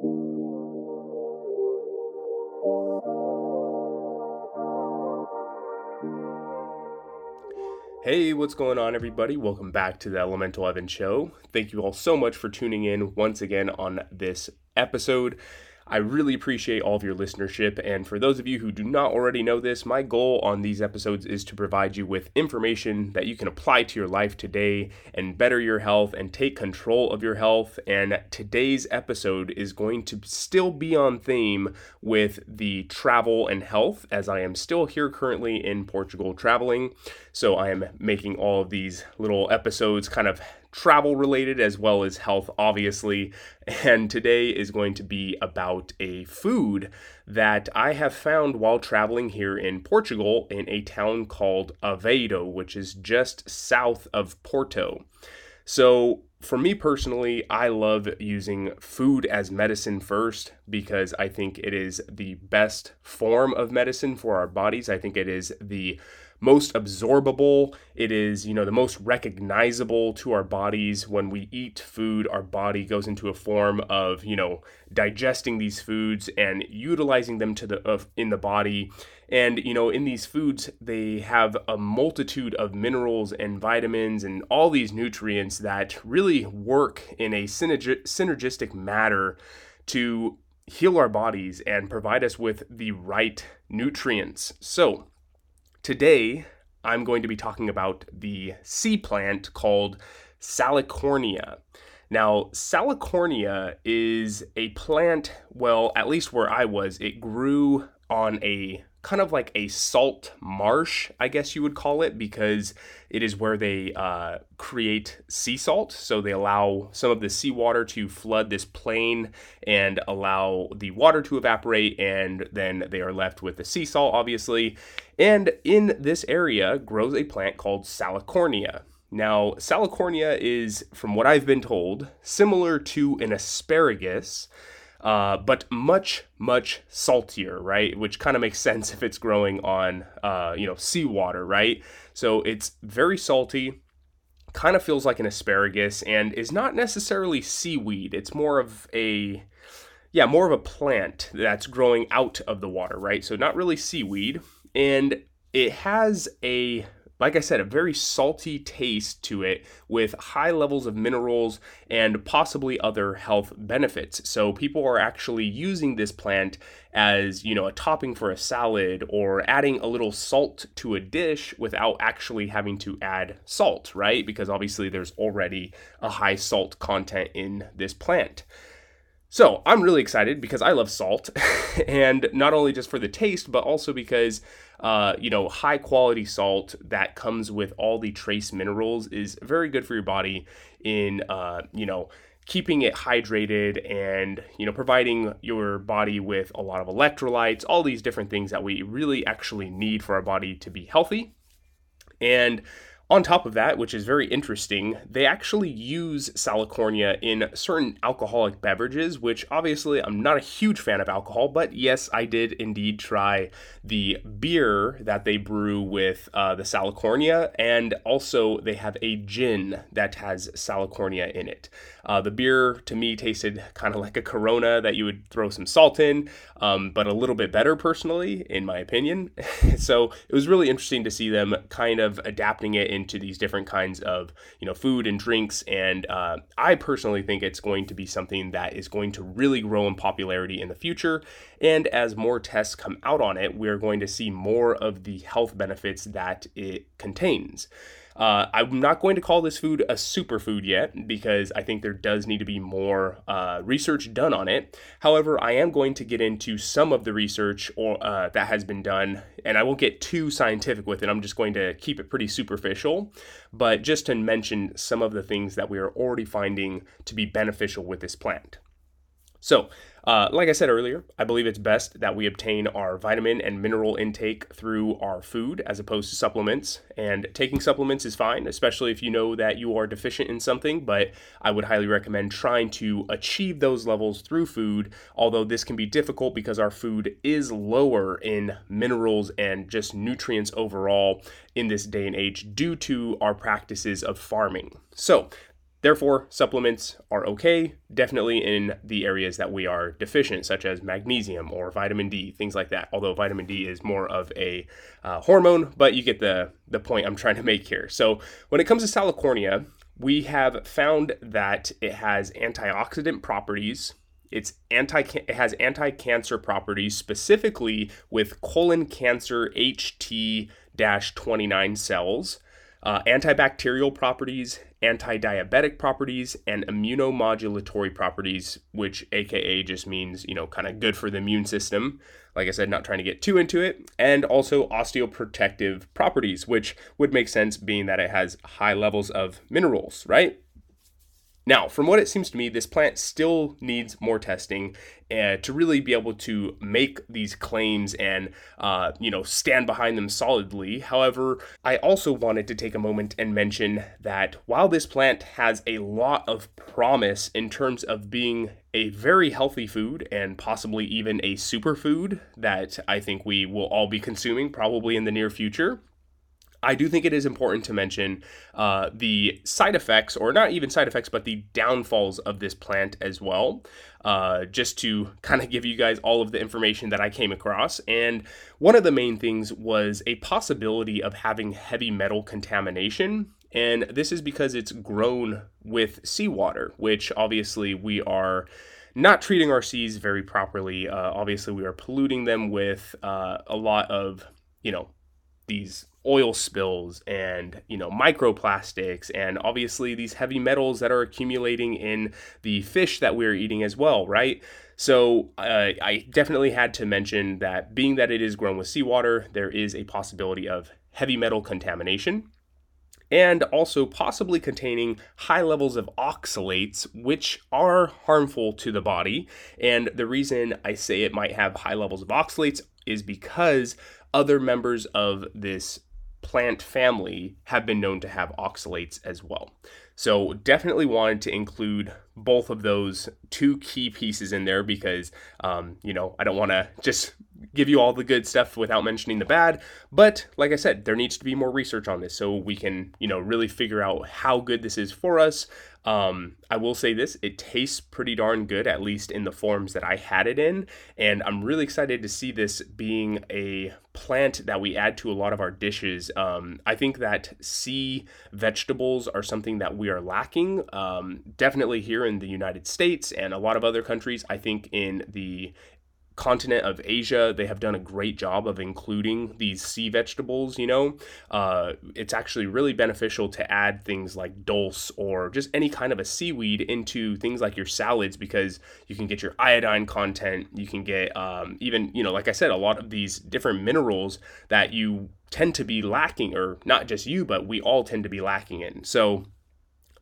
Hey, what's going on, everybody? Welcome back to the Elemental Evan Show. Thank you all so much for tuning in once again on this episode. I really appreciate all of your listenership. And for those of you who do not already know this, my goal on these episodes is to provide you with information that you can apply to your life today and better your health and take control of your health. And today's episode is going to still be on theme with the travel and health, as I am still here currently in Portugal traveling. So I am making all of these little episodes kind of travel related as well as health, obviously. And today is going to be about a food that I have found while traveling here in Portugal in a town called Aveiro, which is just south of Porto. So, for me personally, I love using food as medicine first because I think it is the best form of medicine for our bodies. I think it is the most absorbable. It is, you know, the most recognizable to our bodies. When we eat food, our body goes into a form of, you know, digesting these foods and utilizing them to the in the body. And you know, in these foods, they have a multitude of minerals and vitamins and all these nutrients that really work in a synergistic manner to heal our bodies and provide us with the right nutrients. So, Today, I'm going to be talking about the sea plant called Salicornia. Now, Salicornia is a plant, well, at least where I was, it grew on a kind of like a salt marsh, I guess you would call it, because it is where they uh, create sea salt. So they allow some of the seawater to flood this plain and allow the water to evaporate, and then they are left with the sea salt, obviously. And in this area grows a plant called Salicornia. Now, Salicornia is, from what I've been told, similar to an asparagus uh, but much much saltier, right? Which kind of makes sense if it's growing on uh, you know seawater, right? So it's very salty, kind of feels like an asparagus, and is not necessarily seaweed. It's more of a yeah, more of a plant that's growing out of the water, right? So not really seaweed, and it has a like I said, a very salty taste to it with high levels of minerals and possibly other health benefits. So people are actually using this plant as, you know, a topping for a salad or adding a little salt to a dish without actually having to add salt, right? Because obviously there's already a high salt content in this plant. So I'm really excited because I love salt, and not only just for the taste, but also because uh, you know high quality salt that comes with all the trace minerals is very good for your body in uh, you know keeping it hydrated and you know providing your body with a lot of electrolytes, all these different things that we really actually need for our body to be healthy. And on top of that, which is very interesting, they actually use salicornia in certain alcoholic beverages, which obviously I'm not a huge fan of alcohol, but yes, I did indeed try the beer that they brew with uh, the salicornia, and also they have a gin that has salicornia in it. Uh, the beer to me tasted kind of like a Corona that you would throw some salt in, um, but a little bit better personally, in my opinion. so it was really interesting to see them kind of adapting it into these different kinds of you know food and drinks. And uh, I personally think it's going to be something that is going to really grow in popularity in the future. And as more tests come out on it, we're going to see more of the health benefits that it contains. Uh, I'm not going to call this food a superfood yet because I think there does need to be more uh, research done on it. However, I am going to get into some of the research or uh, that has been done, and I won't get too scientific with it. I'm just going to keep it pretty superficial, but just to mention some of the things that we are already finding to be beneficial with this plant. So, uh, like I said earlier, I believe it's best that we obtain our vitamin and mineral intake through our food as opposed to supplements. And taking supplements is fine, especially if you know that you are deficient in something, but I would highly recommend trying to achieve those levels through food, although this can be difficult because our food is lower in minerals and just nutrients overall in this day and age due to our practices of farming. So, Therefore, supplements are okay, definitely in the areas that we are deficient, such as magnesium or vitamin D, things like that. Although vitamin D is more of a uh, hormone, but you get the, the point I'm trying to make here. So, when it comes to salicornia, we have found that it has antioxidant properties. It's anti it has anti-cancer properties specifically with colon cancer HT-29 cells uh, antibacterial properties, anti diabetic properties, and immunomodulatory properties, which AKA just means, you know, kind of good for the immune system. Like I said, not trying to get too into it. And also osteoprotective properties, which would make sense being that it has high levels of minerals, right? Now, from what it seems to me, this plant still needs more testing uh, to really be able to make these claims and, uh, you know, stand behind them solidly. However, I also wanted to take a moment and mention that while this plant has a lot of promise in terms of being a very healthy food and possibly even a superfood that I think we will all be consuming probably in the near future, I do think it is important to mention uh, the side effects, or not even side effects, but the downfalls of this plant as well, uh, just to kind of give you guys all of the information that I came across. And one of the main things was a possibility of having heavy metal contamination. And this is because it's grown with seawater, which obviously we are not treating our seas very properly. Uh, obviously, we are polluting them with uh, a lot of, you know, these oil spills and you know microplastics and obviously these heavy metals that are accumulating in the fish that we're eating as well right so uh, i definitely had to mention that being that it is grown with seawater there is a possibility of heavy metal contamination and also possibly containing high levels of oxalates, which are harmful to the body. And the reason I say it might have high levels of oxalates is because other members of this plant family have been known to have oxalates as well. So, definitely wanted to include both of those two key pieces in there because, um, you know, I don't want to just give you all the good stuff without mentioning the bad. But like I said, there needs to be more research on this so we can, you know, really figure out how good this is for us. Um, I will say this, it tastes pretty darn good, at least in the forms that I had it in. And I'm really excited to see this being a plant that we add to a lot of our dishes. Um, I think that sea vegetables are something that we are lacking, um, definitely here in the United States and a lot of other countries. I think in the continent of Asia, they have done a great job of including these sea vegetables. You know, uh, it's actually really beneficial to add things like dulse or just any kind of a seaweed into things like your salads because you can get your iodine content. You can get um, even, you know, like I said, a lot of these different minerals that you tend to be lacking, or not just you, but we all tend to be lacking in. So,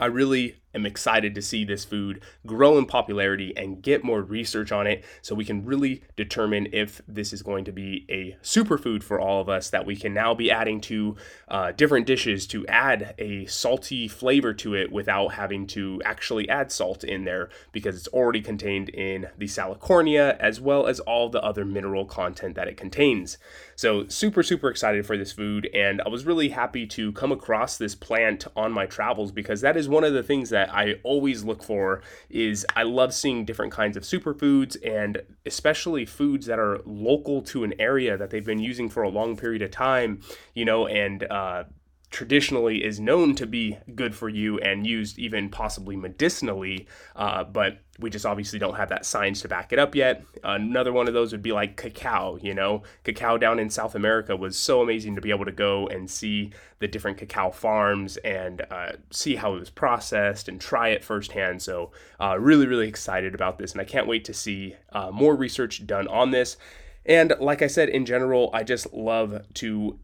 I really am excited to see this food grow in popularity and get more research on it so we can really determine if this is going to be a superfood for all of us that we can now be adding to uh, different dishes to add a salty flavor to it without having to actually add salt in there because it's already contained in the salicornia as well as all the other mineral content that it contains. So, super, super excited for this food, and I was really happy to come across this plant on my travels because that is one of the things that I always look for is I love seeing different kinds of superfoods and especially foods that are local to an area that they've been using for a long period of time, you know, and uh, traditionally is known to be good for you and used even possibly medicinally, uh, but we just obviously don't have that science to back it up yet. Another one of those would be like cacao, you know. Cacao down in South America was so amazing to be able to go and see the different cacao farms and uh, see how it was processed and try it firsthand. So, uh, really, really excited about this, and I can't wait to see uh, more research done on this. And like I said, in general, I just love to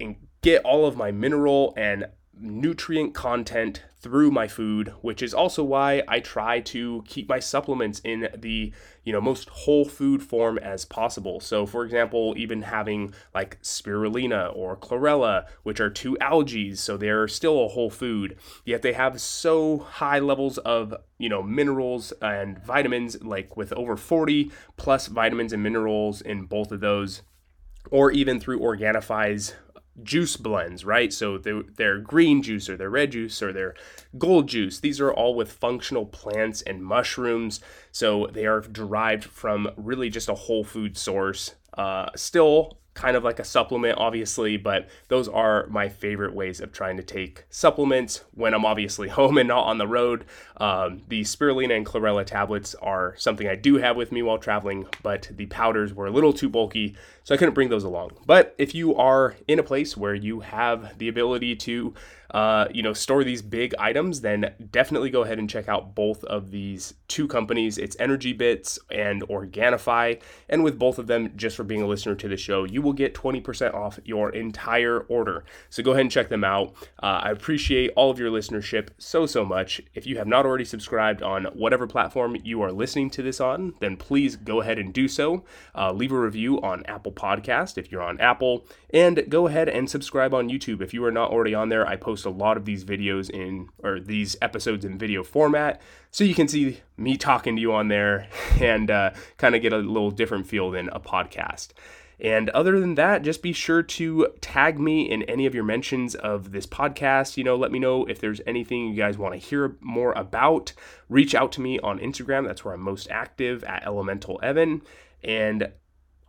get all of my mineral and nutrient content through my food which is also why I try to keep my supplements in the you know most whole food form as possible. So for example even having like spirulina or chlorella which are two algae so they're still a whole food yet they have so high levels of you know minerals and vitamins like with over 40 plus vitamins and minerals in both of those or even through Organifi's juice blends, right? So they're, they're green juice or they're red juice or they're gold juice. These are all with functional plants and mushrooms. So they are derived from really just a whole food source. Uh, still kind of like a supplement, obviously, but those are my favorite ways of trying to take supplements when I'm obviously home and not on the road. Um, the spirulina and chlorella tablets are something I do have with me while traveling, but the powders were a little too bulky, so I couldn't bring those along. But if you are in a place where you have the ability to uh, you know, store these big items, then definitely go ahead and check out both of these two companies. It's Energy Bits and Organifi. And with both of them, just for being a listener to the show, you will get 20% off your entire order. So go ahead and check them out. Uh, I appreciate all of your listenership so, so much. If you have not already subscribed on whatever platform you are listening to this on, then please go ahead and do so. Uh, leave a review on Apple Podcast if you're on Apple, and go ahead and subscribe on YouTube if you are not already on there. I post a lot of these videos in, or these episodes in video format. So you can see me talking to you on there and uh, kind of get a little different feel than a podcast. And other than that, just be sure to tag me in any of your mentions of this podcast. You know, let me know if there's anything you guys want to hear more about. Reach out to me on Instagram. That's where I'm most active at Elemental Evan. And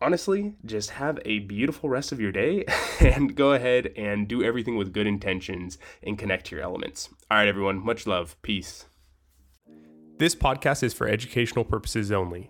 honestly, just have a beautiful rest of your day and go ahead and do everything with good intentions and connect to your elements. All right, everyone, much love. Peace. This podcast is for educational purposes only.